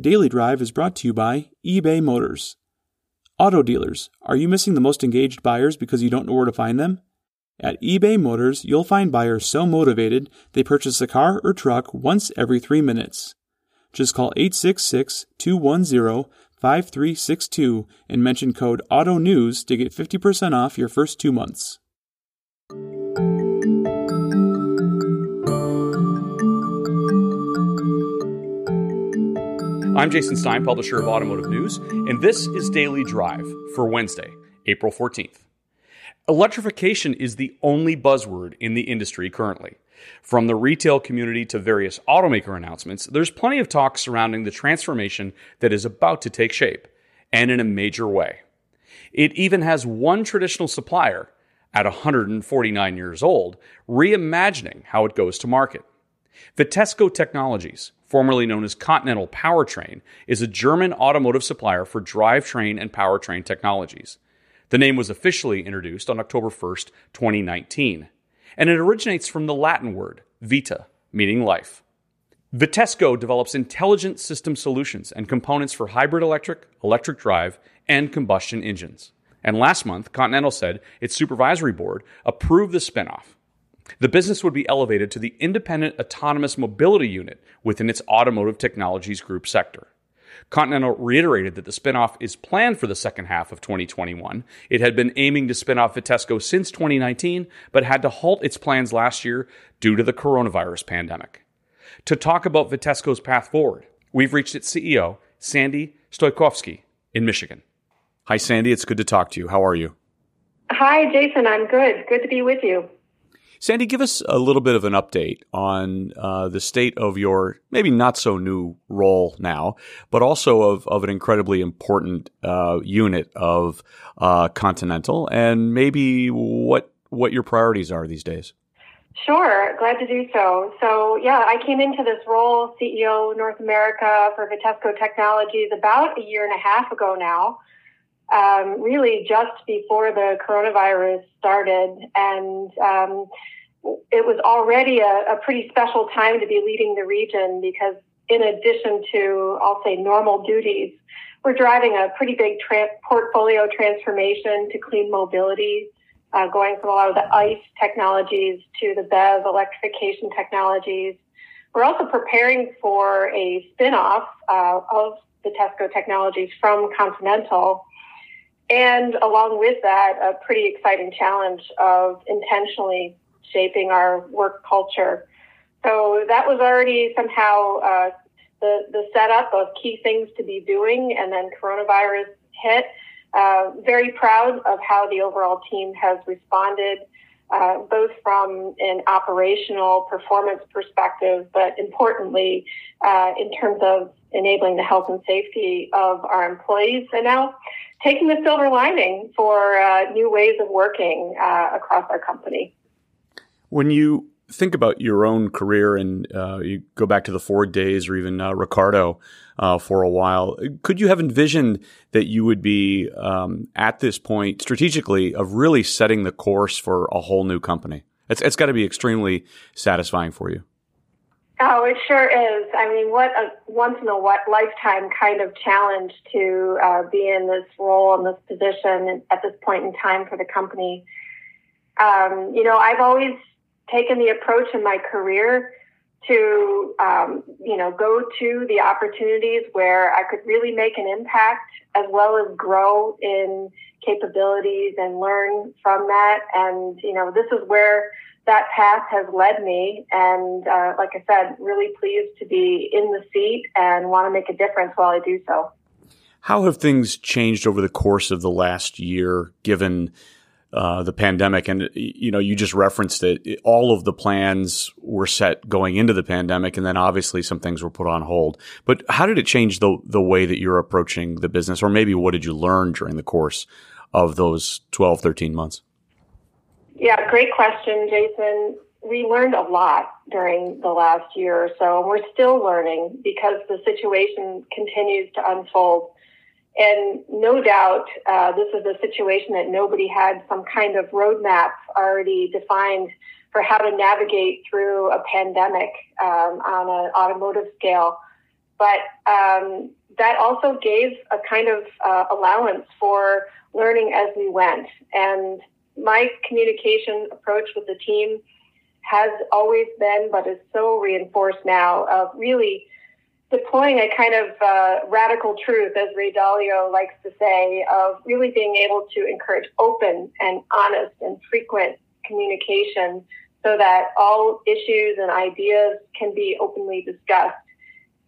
Daily Drive is brought to you by eBay Motors. Auto dealers, are you missing the most engaged buyers because you don't know where to find them? At eBay Motors, you'll find buyers so motivated they purchase a car or truck once every three minutes. Just call 866 210 5362 and mention code AUTO NEWS to get 50% off your first two months. I'm Jason Stein, publisher of Automotive News, and this is Daily Drive for Wednesday, April 14th. Electrification is the only buzzword in the industry currently. From the retail community to various automaker announcements, there's plenty of talk surrounding the transformation that is about to take shape, and in a major way. It even has one traditional supplier, at 149 years old, reimagining how it goes to market. Vitesco Technologies, formerly known as Continental Powertrain, is a German automotive supplier for drivetrain and powertrain technologies. The name was officially introduced on October 1st, 2019, and it originates from the Latin word vita, meaning life. Vitesco develops intelligent system solutions and components for hybrid electric, electric drive, and combustion engines. And last month, Continental said its supervisory board approved the spinoff. The business would be elevated to the independent autonomous mobility unit within its automotive technologies group sector. Continental reiterated that the spinoff is planned for the second half of 2021. It had been aiming to spin off Vitesco since 2019, but had to halt its plans last year due to the coronavirus pandemic. To talk about Vitesco's path forward, we've reached its CEO, Sandy Stojkovski, in Michigan. Hi, Sandy. It's good to talk to you. How are you? Hi, Jason. I'm good. Good to be with you. Sandy, give us a little bit of an update on uh, the state of your maybe not so new role now, but also of, of an incredibly important uh, unit of uh, Continental, and maybe what what your priorities are these days. Sure, glad to do so. So, yeah, I came into this role, CEO North America for Vitesco Technologies, about a year and a half ago now. Um, really, just before the coronavirus started, and um, it was already a, a pretty special time to be leading the region because, in addition to, I'll say, normal duties, we're driving a pretty big portfolio transformation to clean mobility, uh, going from a lot of the ICE technologies to the BEV electrification technologies. We're also preparing for a spinoff uh, of Vitesco Technologies from Continental. And along with that, a pretty exciting challenge of intentionally shaping our work culture. So that was already somehow uh, the the setup of key things to be doing, and then coronavirus hit. Uh, very proud of how the overall team has responded, uh, both from an operational performance perspective, but importantly, uh, in terms of enabling the health and safety of our employees, and now taking the silver lining for uh, new ways of working uh, across our company. When you think about your own career and uh, you go back to the Ford days or even uh, Ricardo uh, for a while, could you have envisioned that you would be um, at this point strategically of really setting the course for a whole new company? It's, it's got to be extremely satisfying for you. Oh, it sure is. I mean, what a once in a lifetime kind of challenge to uh, be in this role and this position at this point in time for the company. Um, you know, I've always taken the approach in my career to um, you know go to the opportunities where I could really make an impact as well as grow in capabilities and learn from that. And you know this is where that path has led me. And uh, like I said, really pleased to be in the seat and want to make a difference while I do so. How have things changed over the course of the last year, given uh, the pandemic. And, you know, you just referenced it. All of the plans were set going into the pandemic. And then obviously some things were put on hold. But how did it change the, the way that you're approaching the business? Or maybe what did you learn during the course of those 12, 13 months? Yeah, great question, Jason. We learned a lot during the last year or so. And we're still learning because the situation continues to unfold. And no doubt, uh, this is a situation that nobody had some kind of roadmap already defined for how to navigate through a pandemic um, on an automotive scale. but um, that also gave a kind of uh, allowance for learning as we went. And my communication approach with the team has always been, but is so reinforced now, of really deploying a kind of uh, radical truth, as Ray Dalio likes to say, of really being able to encourage open and honest and frequent communication so that all issues and ideas can be openly discussed.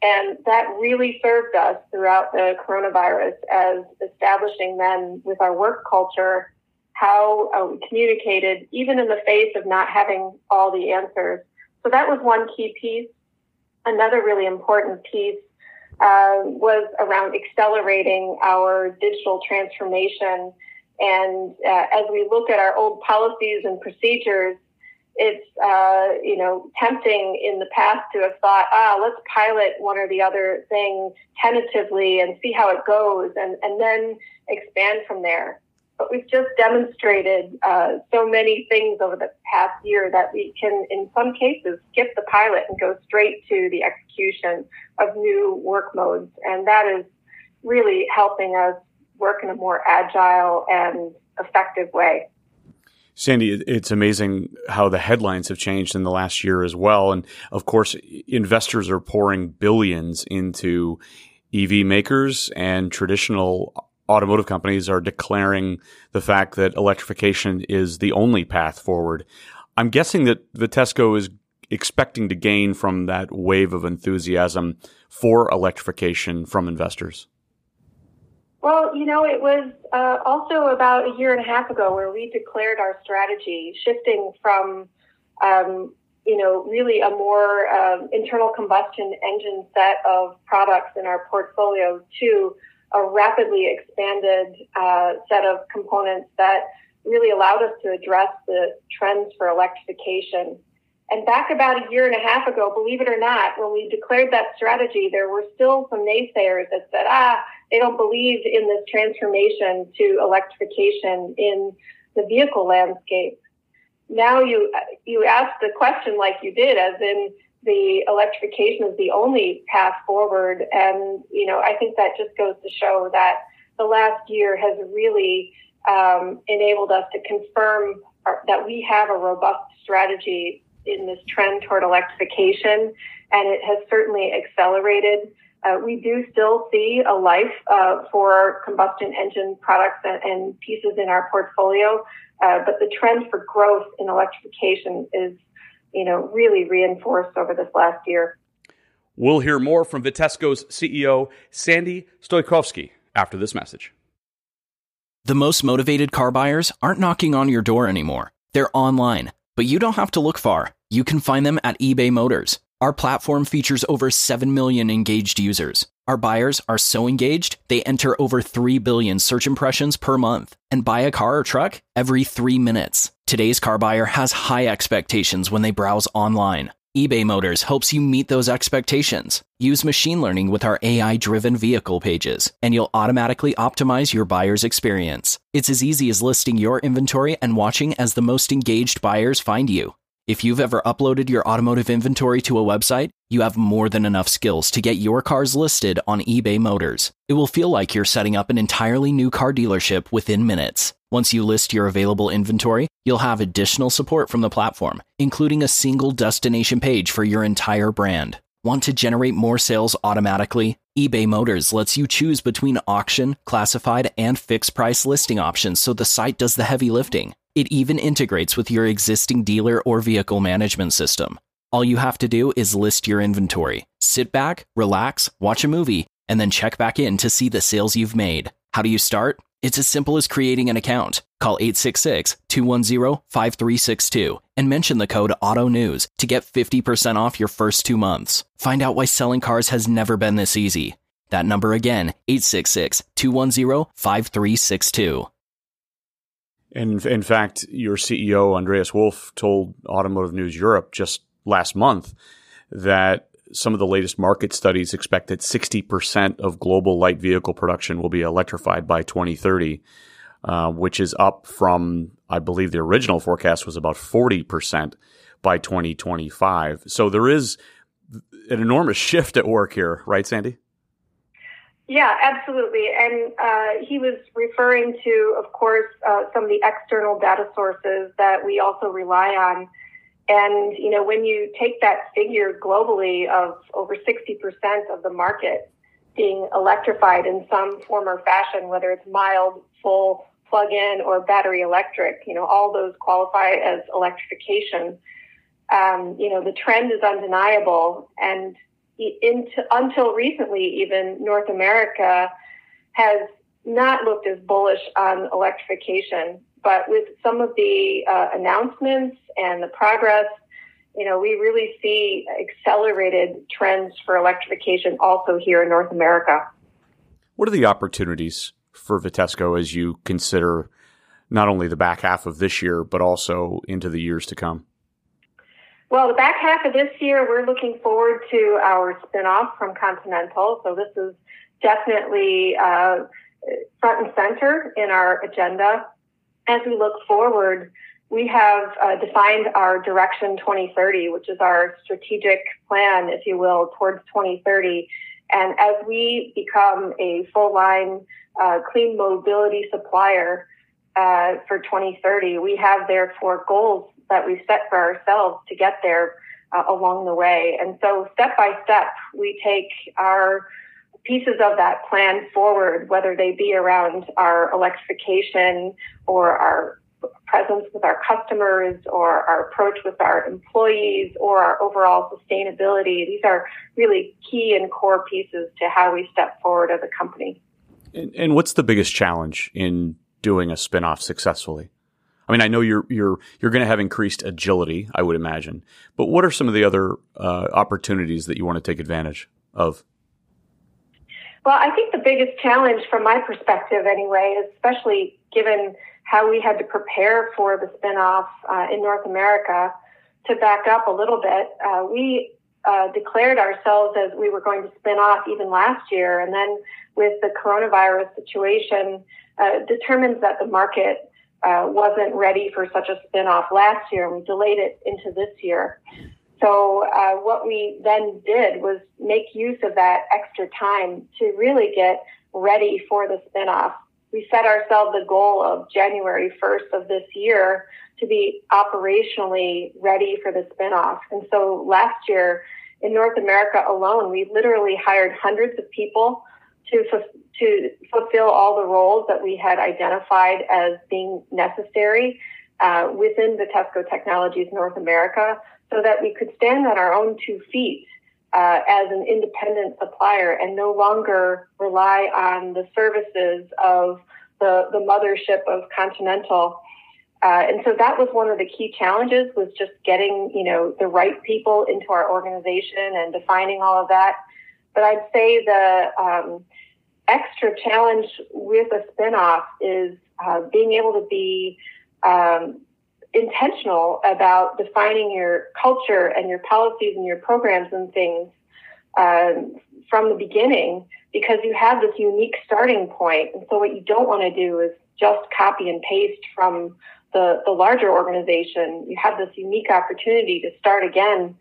And that really served us throughout the coronavirus as establishing then with our work culture how uh, we communicated, even in the face of not having all the answers. So that was one key piece. Another really important piece uh, was around accelerating our digital transformation. And uh, as we look at our old policies and procedures, it's uh, you know tempting in the past to have thought, ah, let's pilot one or the other thing tentatively and see how it goes, and and then expand from there. But we've just demonstrated uh, so many things over the past year that we can, in some cases, skip the pilot and go straight to the execution of new work modes, and that is really helping us work in a more agile and effective way. Sandy, it's amazing how the headlines have changed in the last year as well. And of course, investors are pouring billions into EV makers and traditional automotive companies are declaring the fact that electrification is the only path forward. I'm guessing that Vitesco is expecting to gain from that wave of enthusiasm for electrification from investors. Well, you know, it was uh, also about a year and a half ago where we declared our strategy, shifting from, um, you know, really a more um, internal combustion engine set of products in our portfolio to a rapidly expanded uh, set of components that really allowed us to address the trends for electrification. And back about a year and a half ago, believe it or not, when we declared that strategy, there were still some naysayers that said, ah, they don't believe in this transformation to electrification in the vehicle landscape. Now you you ask the question like you did, as in the electrification is the only path forward, and you know I think that just goes to show that the last year has really um, enabled us to confirm our, that we have a robust strategy in this trend toward electrification, and it has certainly accelerated. Uh, we do still see a life uh, for combustion engine products and, and, pieces in our portfolio, uh, but the trend for growth in electrification is, you know, really reinforced over this last year. We'll hear more from Vitesco's CEO Sandy Stojkovski, after this message. The most motivated car buyers aren't knocking on your door anymore; they're online. But you don't have to look far. You can find them at eBay Motors. Our platform features over 7 million engaged users. Our buyers are so engaged, they enter over 3 billion search impressions per month and buy a car or truck every three minutes. Today's car buyer has high expectations when they browse online. eBay Motors helps you meet those expectations. Use machine learning with our AI driven vehicle pages, and you'll automatically optimize your buyer's experience. It's as easy as listing your inventory and watching as the most engaged buyers find you. If you've ever uploaded your automotive inventory to a website, you have more than enough skills to get your cars listed on eBay Motors. It will feel like you're setting up an entirely new car dealership within minutes. Once you list your available inventory, you'll have additional support from the platform, including a single destination page for your entire brand. Want to generate more sales automatically? eBay Motors lets you choose between auction, classified, and fixed price listing options so the site does the heavy lifting. It even integrates with your existing dealer or vehicle management system. All you have to do is list your inventory, sit back, relax, watch a movie, and then check back in to see the sales you've made. How do you start? It's as simple as creating an account. Call 866 210 5362 and mention the code AUTONEWS to get 50% off your first two months. Find out why selling cars has never been this easy. That number again, 866 210 5362. And in fact, your CEO, Andreas Wolf, told Automotive News Europe just last month that some of the latest market studies expect that 60% of global light vehicle production will be electrified by 2030, uh, which is up from, I believe the original forecast was about 40% by 2025. So there is an enormous shift at work here, right, Sandy? Yeah, absolutely. And uh, he was referring to, of course, uh, some of the external data sources that we also rely on. And, you know, when you take that figure globally of over 60% of the market being electrified in some form or fashion, whether it's mild, full, plug-in, or battery electric, you know, all those qualify as electrification. Um, you know, the trend is undeniable. And into, until recently, even North America has not looked as bullish on electrification. But with some of the uh, announcements and the progress, you know, we really see accelerated trends for electrification also here in North America. What are the opportunities for Vitesco as you consider not only the back half of this year, but also into the years to come? Well, the back half of this year, we're looking forward to our spinoff from Continental. So this is definitely uh, front and center in our agenda. As we look forward, we have uh, defined our direction 2030, which is our strategic plan, if you will, towards 2030. And as we become a full line uh, clean mobility supplier uh, for 2030, we have therefore goals that we've set for ourselves to get there uh, along the way. And so step by step, we take our pieces of that plan forward, whether they be around our electrification or our presence with our customers or our approach with our employees or our overall sustainability. These are really key and core pieces to how we step forward as a company. And, and what's the biggest challenge in doing a spinoff successfully? I mean, I know you're you're you're going to have increased agility, I would imagine. But what are some of the other uh, opportunities that you want to take advantage of? Well, I think the biggest challenge, from my perspective, anyway, especially given how we had to prepare for the spinoff uh, in North America. To back up a little bit, uh, we uh, declared ourselves as we were going to spin off even last year, and then with the coronavirus situation, uh, that the market uh, wasn't ready for such a spinoff last year, and we delayed it into this year. So uh, what we then did was make use of that extra time to really get ready for the spinoff we set ourselves the goal of January 1st of this year to be operationally ready for the spinoff. And so last year in North America alone, we literally hired hundreds of people to to fulfill all the roles that we had identified as being necessary uh, within Vitesco Technologies North America, so that we could stand on our own two feet uh, as an independent supplier and no longer rely on the services of the, the mothership of Continental. Uh, and so that was one of the key challenges was just getting, you know, the right people into our organization and defining all of that. But I'd say the um, extra challenge with a spinoff is uh, being able to be um, intentional about defining your culture and your policies and your programs and things um, from the beginning because you have this unique starting point. And so what you don't want to do is just copy and paste from the, the larger organization. You have this unique opportunity to start again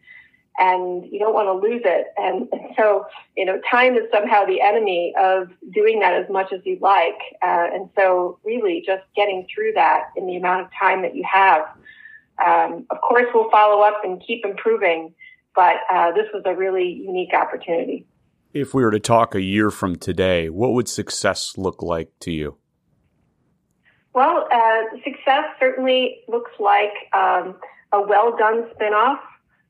and you don't want to lose it. And, and so, you know, time is somehow the enemy of doing that as much as you'd like. Uh, and so really just getting through that in the amount of time that you have. Um, of course, we'll follow up and keep improving, but uh, this was a really unique opportunity. If we were to talk a year from today, what would success look like to you? Well, uh, success certainly looks like um, a well done spinoff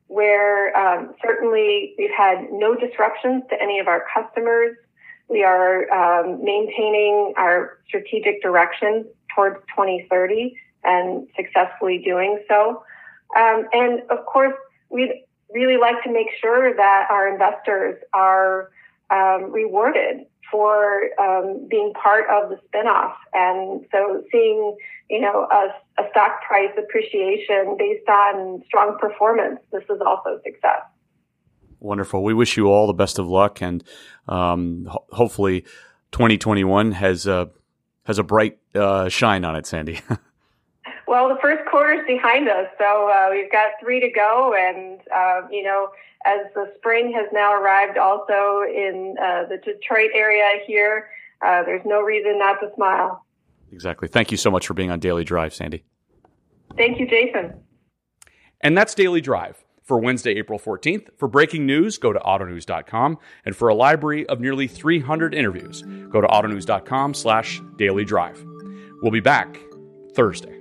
where um, certainly we've had no disruptions to any of our customers. We are um, maintaining our strategic direction towards 2030 and successfully doing so. Um, and of course, we'd really like to make sure that our investors are um, rewarded for um, being part of the spinoff. And so seeing, you know, a, a, stock price appreciation based on strong performance, this is also success. Wonderful. We wish you all the best of luck, and um, ho- hopefully, 2021 has a has a bright uh, shine on it, Sandy. well, the first quarter is behind us, so uh, we've got three to go, and uh, you know, as the spring has now arrived, also in uh, the Detroit area here, uh, there's no reason not to smile. Exactly. Thank you so much for being on Daily Drive, Sandy. Thank you, Jason. And that's Daily Drive for Wednesday, April 14th. For breaking news, go to autonews.com. And for a library of nearly 300 interviews, go to autonews.com slash daily drive. We'll be back Thursday.